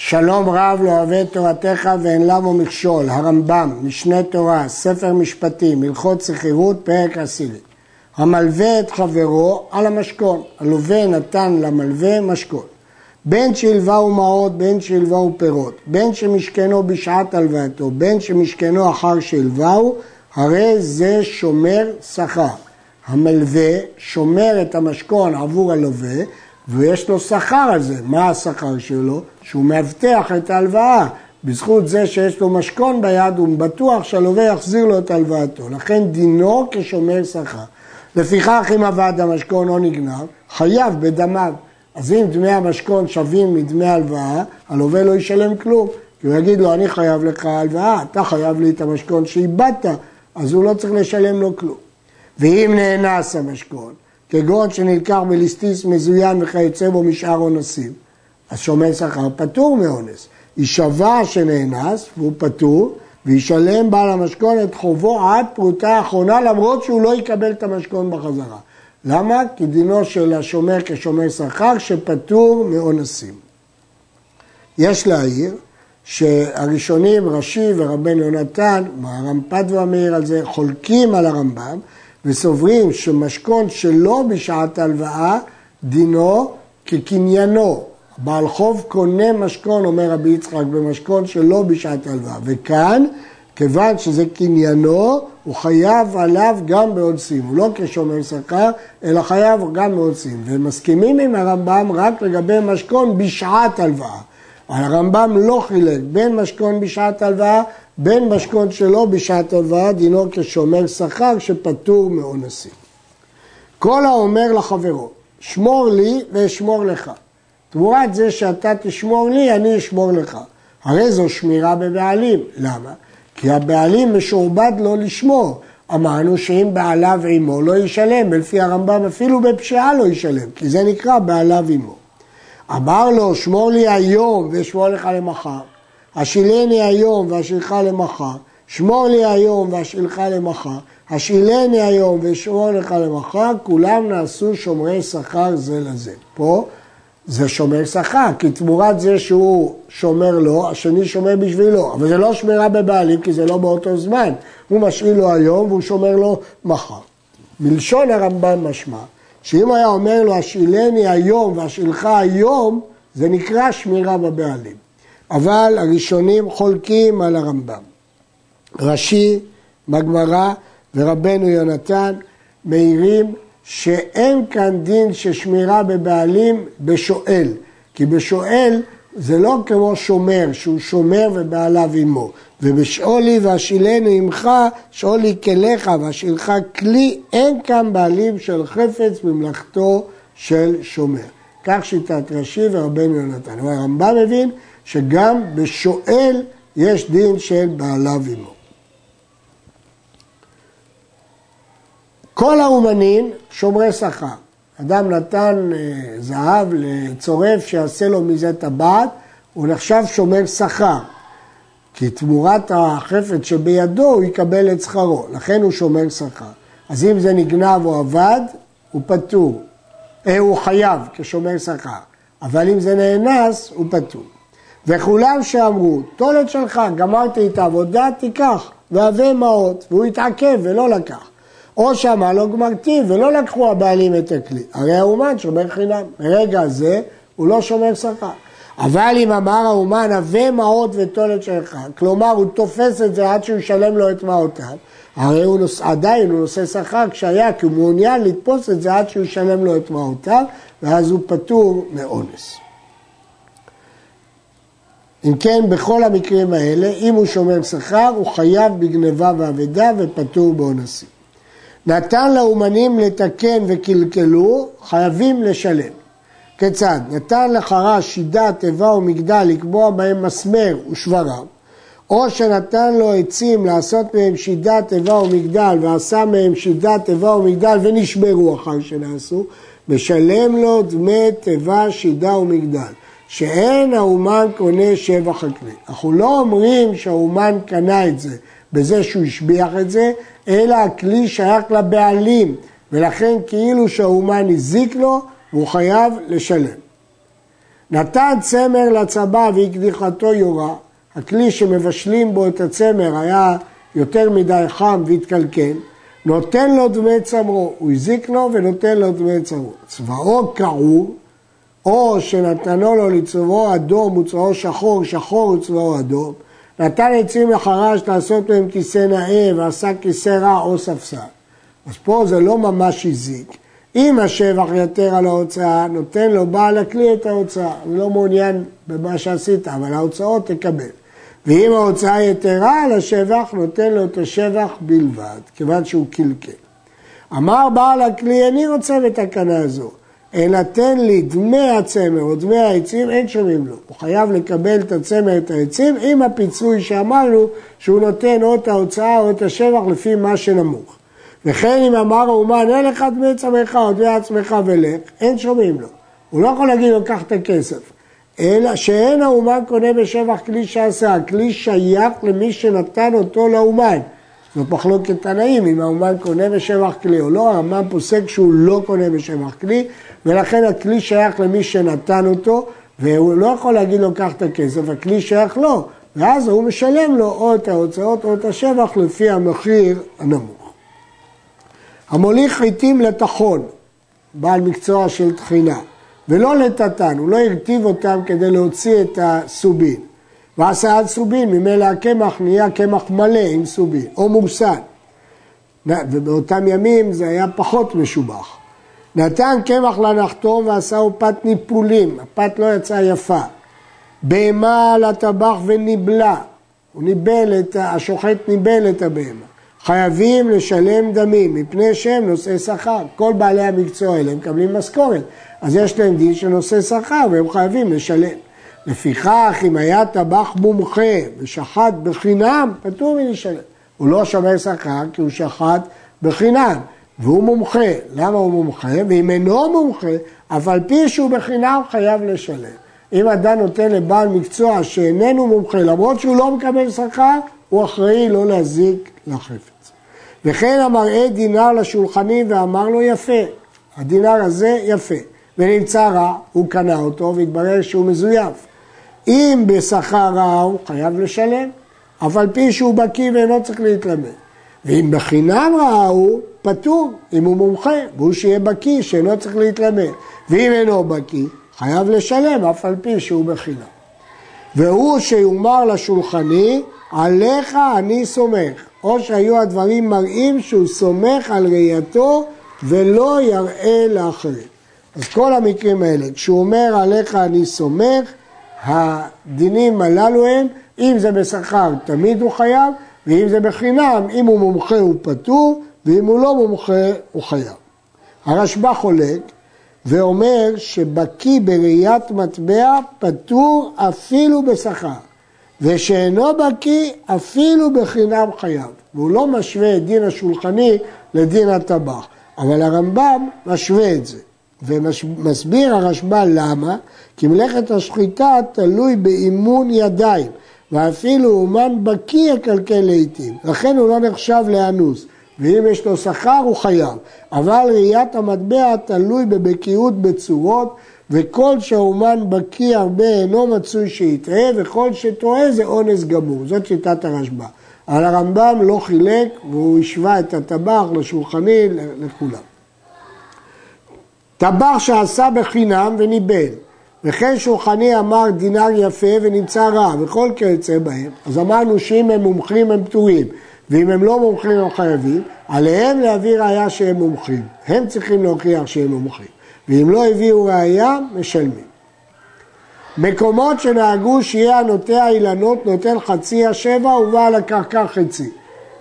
שלום רב לא אוהב את תורתך ואין למו מכשול, הרמב"ם, משנה תורה, ספר משפטים, הלכות שכירות, פרק עשירי. המלווה את חברו על המשכון, הלווה נתן למלווה משכון. בין שהלווהו מעות, בין שהלווהו פירות, בין שמשכנו בשעת הלוואתו, בין שמשכנו אחר שהלווהו, הרי זה שומר שכר. המלווה שומר את המשכון עבור הלווה ויש לו שכר על זה. מה השכר שלו? שהוא מאבטח את ההלוואה. בזכות זה שיש לו משכון ביד, הוא בטוח שהלווה יחזיר לו את הלוואתו. לכן דינו כשומר שכר. לפיכך אם עבד המשכון או נגנב, חייב בדמיו. אז אם דמי המשכון שווים מדמי הלוואה, הלווה לא ישלם כלום. כי הוא יגיד לו, אני חייב לך הלוואה, אתה חייב לי את המשכון שאיבדת, אז הוא לא צריך לשלם לו כלום. ואם נאנס המשכון, כגון שנלקח בליסטיס מזוין וכיוצא בו משאר אונסים, אז שומר שכר פטור מאונס. יישבע שנאנס והוא פטור, וישלם בעל המשכון את חובו עד פרוטה האחרונה למרות שהוא לא יקבל את המשכון בחזרה. למה? כי דינו של השומר כשומר שכר שפטור מאונסים. יש להעיר שהראשונים, רש"י ורבנו יונתן, הרמפ"ד והמאיר על זה, חולקים על הרמב"ם וסוברים שמשכון שלא בשעת הלוואה, דינו כקניינו. בעל חוב קונה משכון, אומר רבי יצחק, במשכון שלא בשעת הלוואה. וכאן, כיוון שזה קניינו, הוא חייב עליו גם באונסים. הוא לא כשומר שכר, אלא חייב גם באונסים. ומסכימים עם הרמב"ם רק לגבי משכון בשעת הלוואה. הרמב"ם לא חילק בין משכון בשעת הלוואה בין משכון שלו בשעת הלוואה דינו כשומר שכר שפטור מאונסים. כל האומר לחברו, שמור לי ואשמור לך. תמורת זה שאתה תשמור לי, אני אשמור לך. הרי זו שמירה בבעלים. למה? כי הבעלים משועבד לו לשמור. אמרנו שאם בעליו עמו לא ישלם, לפי הרמב"ם אפילו בפשיעה לא ישלם, כי זה נקרא בעליו עמו. אמר לו, שמור לי היום ואשמור לך למחר. השילני היום ואשילך למחר, שמור לי היום ואשילך למחר, השילני היום ואשמור לך למחר, כולם נעשו שומרי שכר זה לזה. פה זה שומר שכר, כי תמורת זה שהוא שומר לו, השני שומר בשבילו, אבל זה לא שמירה בבעלים, כי זה לא באותו זמן. הוא משאיל לו היום והוא שומר לו מחר. מלשון הרמב"ם משמע, שאם היה אומר לו, השאילני היום ואשאילך היום, זה נקרא שמירה בבעלים. אבל הראשונים חולקים על הרמב"ם. רש"י בגמרא ורבנו יונתן מעירים שאין כאן דין ששמירה בבעלים בשואל, כי בשואל זה לא כמו שומר, שהוא שומר ובעליו עמו. ובשאולי ואשילנו עמך, שאולי כליך ואשילך כלי, אין כאן בעלים של חפץ במלאכתו של שומר. כך שיטת רש"י ורבנו יונתן. והרמב"ם מבין שגם בשואל יש דין של בעליו עמו. כל האומנים שומרי שכר. אדם נתן אה, זהב לצורף שיעשה לו מזה טבעת, הוא נחשב שומר שכר. כי תמורת החפץ שבידו הוא יקבל את שכרו, לכן הוא שומר שכר. אז אם זה נגנב או אבד, הוא פטור. אה, הוא חייב כשומר שכר, אבל אם זה נאנס, הוא פטור. וכולם שאמרו, תולת שלך, גמרתי את העבודה, תיקח, והווה מעות, והוא התעכב ולא לקח. או שאמר לו גמרתי ולא לקחו הבעלים את הכלי. הרי האומן שומר חינם. ברגע הזה הוא לא שומר שכר. אבל אם אמר האומן, הווה מעות ותולת שלך, כלומר הוא תופס את זה עד שהוא ישלם לו את מעותיו, הרי הוא נוס, עדיין הוא נושא שכר כשהיה, כי הוא מעוניין לתפוס את זה עד שהוא ישלם לו את מעותיו, ואז הוא פטור מאונס. אם כן, בכל המקרים האלה, אם הוא שומר שכר, הוא חייב בגניבה ואבדה ופטור באונסים. נתן לאומנים לתקן וקלקלו, חייבים לשלם. כיצד? נתן לחרש שידה, תיבה ומגדל לקבוע בהם מסמר ושברם, או שנתן לו עצים לעשות מהם שידה, תיבה ומגדל, ועשה מהם שידה, תיבה ומגדל ונשברו אחר שנעשו, משלם לו דמי תיבה, שידה ומגדל. שאין האומן קונה שבח הכלי. אנחנו לא אומרים שהאומן קנה את זה בזה שהוא השביח את זה, אלא הכלי שייך לבעלים, ולכן כאילו שהאומן הזיק לו, הוא חייב לשלם. נתן צמר לצבא והקדיחתו יורה, הכלי שמבשלים בו את הצמר היה יותר מדי חם והתקלקל, נותן לו דמי צמרו, הוא הזיק לו ונותן לו דמי צמרו. צבאו קעור, או שנתנו לו לצבאו אדום וצבאו שחור, שחור וצבאו אדום, נתן עצים לחרש לעשות מהם כיסא נאה ועשה כיסא רע או ספסל. אז פה זה לא ממש הזיק. אם השבח יתר על ההוצאה, נותן לו בעל הכלי את ההוצאה. אני לא מעוניין במה שעשית, אבל ההוצאות תקבל. ואם ההוצאה יתרה על השבח, נותן לו את השבח בלבד, כיוון שהוא קלקל. אמר בעל הכלי, איני רוצה בתקנה הזו, אלא תן לי דמי הצמר או דמי העצים, אין שומעים לו. הוא חייב לקבל את הצמר, את העצים, עם הפיצוי שאמרנו שהוא נותן או את ההוצאה או את השבח לפי מה שנמוך. וכן אם אמר האומן, אין לך דמי צמרך או דמי עצמך ולך, אין שומעים לו. הוא לא יכול להגיד לו, קח את הכסף. אלא שאין האומן קונה בשבח כלי שעשה, הכלי שייך למי שנתן אותו לאומן. זאת מחלוקת תנאים, אם האומן קונה בשבח כלי או לא, הרמב"ם פוסק שהוא לא קונה בשבח כלי, ולכן הכלי שייך למי שנתן אותו, והוא לא יכול להגיד לו, קח את הכסף, הכלי שייך לו, ואז הוא משלם לו או את ההוצאות או את השבח לפי המחיר הנמוך. המוליך חיטים לטחון, בעל מקצוע של טחינה. ולא לטטן, הוא לא הרטיב אותם כדי להוציא את הסובין. ועשה על סובין, ממילא הקמח נהיה קמח מלא עם סובין, או מורסן. ובאותם ימים זה היה פחות משובח. נתן קמח לנחתום ועשהו פת ניפולים, הפת לא יצאה יפה. בהמה לטבח וניבלה, הוא ניבל את, השוחט ניבל את הבהמה. חייבים לשלם דמים, מפני שהם נושאי שכר. כל בעלי המקצוע האלה מקבלים משכורת, אז יש להם דין של נושא שכר והם חייבים לשלם. לפיכך, אם היה טבח מומחה ושחט בחינם, פטור מלשלם. הוא לא שומר שכר כי הוא שחט בחינם, והוא מומחה. למה הוא מומחה? ואם אינו מומחה, אף על פי שהוא בחינם חייב לשלם. אם אדם נותן לבעל מקצוע שאיננו מומחה, למרות שהוא לא מקבל שכר, הוא אחראי לא להזיק לחפץ. וכן המראה דינר לשולחני ואמר לו יפה, הדינר הזה יפה, ונמצא רע, הוא קנה אותו והתברר שהוא מזויף. אם בשכר רע הוא חייב לשלם, אף על פי שהוא בקיא ואינו צריך להתלמד. ואם בחינם רע הוא, פטור, אם הוא מומחה, והוא שיהיה בקיא, שאינו צריך להתלמד. ואם אינו בקיא, חייב לשלם, אף על פי שהוא בחינם. והוא שיאמר לשולחני, עליך אני סומך. או שהיו הדברים מראים שהוא סומך על ראייתו ולא יראה לאחרים. אז כל המקרים האלה, כשהוא אומר עליך אני סומך, הדינים הללו הם, אם זה בשכר תמיד הוא חייב, ואם זה בחינם, אם הוא מומחה הוא פטור, ואם הוא לא מומחה הוא חייב. הרשב"א חולק ואומר שבקי בראיית מטבע פטור אפילו בשכר. ושאינו בקיא אפילו בחינם חייב. והוא לא משווה את דין השולחני לדין הטבח, אבל הרמב"ם משווה את זה. ומסביר הרשב"א למה? כי מלאכת השחיטה תלוי באימון ידיים, ואפילו אומן בקיא יקלקל לעיתים, לכן הוא לא נחשב לאנוס. ואם יש לו שכר הוא חייב, אבל ראיית המטבע תלוי בבקיאות בצורות וכל שהאומן בקיא הרבה אינו מצוי שיטעה, וכל שטועה זה אונס גמור. זאת שיטת הרשב"א. אבל הרמב"ם לא חילק, והוא השווה את הטבח לשולחני לכולם. טבח שעשה בחינם וניבל, וכן שולחני אמר דינר יפה ונמצא רע, וכל כיוצא בהם, אז אמרנו שאם הם מומחים הם פטורים, ואם הם לא מומחים הם חייבים, עליהם להביא ראיה שהם מומחים. הם צריכים להוכיח שהם מומחים. ואם לא הביאו ראייה, משלמים. מקומות שנהגו שיהיה הנוטע אילנות נותן חצי השבע ובעל הקרקע חצי.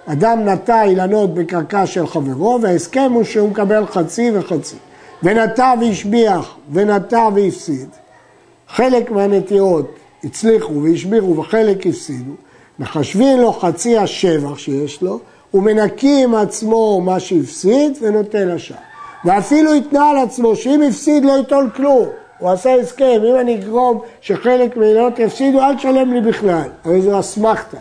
אדם נטע אילנות בקרקע של חברו וההסכם הוא שהוא מקבל חצי וחצי. ונטע והשביח ונטע והפסיד. חלק מהנטיעות הצליחו והשביחו וחלק הפסידו. מחשבים לו חצי השבח שיש לו ומנקים עם עצמו מה שהפסיד ונותן לשאר. ואפילו התנה על עצמו שאם הפסיד לא ייטול כלום. הוא עשה הסכם, אם אני אגרום שחלק מהעילות יפסידו, אל תשלם לי בכלל. הרי זו אסמכתה.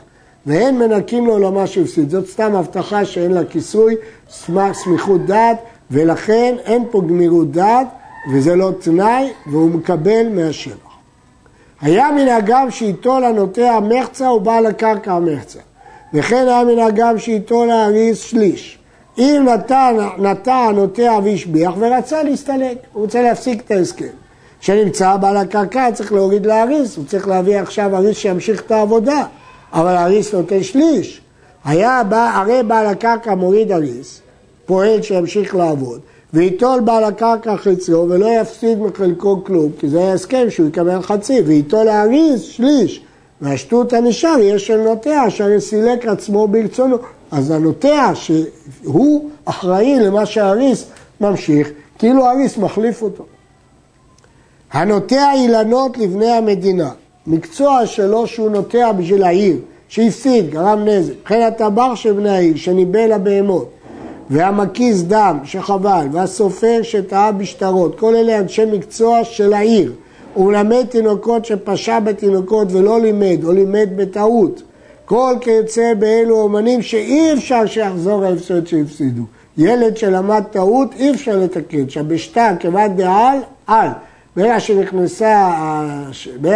ואין מנקים לו למה שהפסיד. זאת סתם הבטחה שאין לה כיסוי, סמיכות דעת, ולכן אין פה גמירות דעת, וזה לא תנאי, והוא מקבל מהשבח. היה מנהגם שייטול הנוטע המחצה ובעל הקרקע המחצה. וכן היה מנהגם שייטול האריס שליש. אם נתן, נטע הנוטע והשביח ורצה להסתלק, הוא רוצה להפסיק את ההסכם. כשנמצא בעל הקרקע צריך להוריד לאריס, הוא צריך להביא עכשיו אריס שימשיך את העבודה, אבל האריס נותן שליש. היה, הרי בעל הקרקע מוריד אריס, פועל שימשיך לעבוד, וייטול בעל הקרקע חציו ולא יפסיד מחלקו כלום, כי זה היה הסכם שהוא יקבל חצי, וייטול האריס שליש, והשטות הנשאר יהיה של נוטע, שהרי סילק עצמו ברצונו. אז הנוטע שהוא אחראי למה שהאריס ממשיך, כאילו האריס מחליף אותו. הנוטע אילנות לבני המדינה, מקצוע שלו שהוא נוטע בשביל העיר, שהפסיד, גרם נזק, וכן הטבח של בני העיר, שניבא לבהמות, והמקיז דם שחבל, והסופר שטעה בשטרות, כל אלה אנשי מקצוע של העיר. הוא מלמד תינוקות שפשע בתינוקות ולא לימד, או לימד בטעות. כל כיוצא באלו אומנים שאי אפשר שיחזור ההפסד שהפסידו. ילד שלמד טעות אי אפשר לתקן, שבשתה כבד דעל, על. ברגע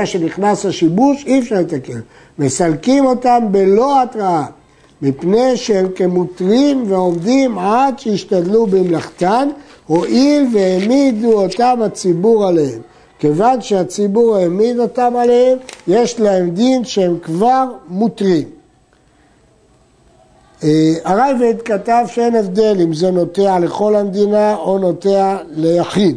שנכנס השיבוש אי אפשר לתקן. מסלקים אותם בלא התראה. מפני שהם כמותרים ועומדים עד שישתדלו במלאכתן, הואיל והעמידו אותם הציבור עליהם. כיוון שהציבור העמיד אותם עליהם, יש להם דין שהם כבר מותרים. אה, הרייבד כתב שאין הבדל אם זה נוטע לכל המדינה או נוטע ליחיד.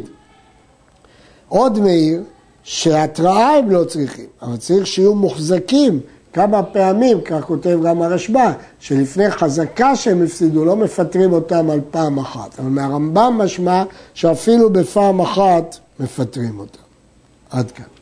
עוד מעיר שהתראה הם לא צריכים, אבל צריך שיהיו מוחזקים כמה פעמים, כך כותב גם הרשב"א, שלפני חזקה שהם הפסידו, לא מפטרים אותם על פעם אחת. אבל מהרמב"ם משמע שאפילו בפעם אחת מפטרים אותם. עד כאן.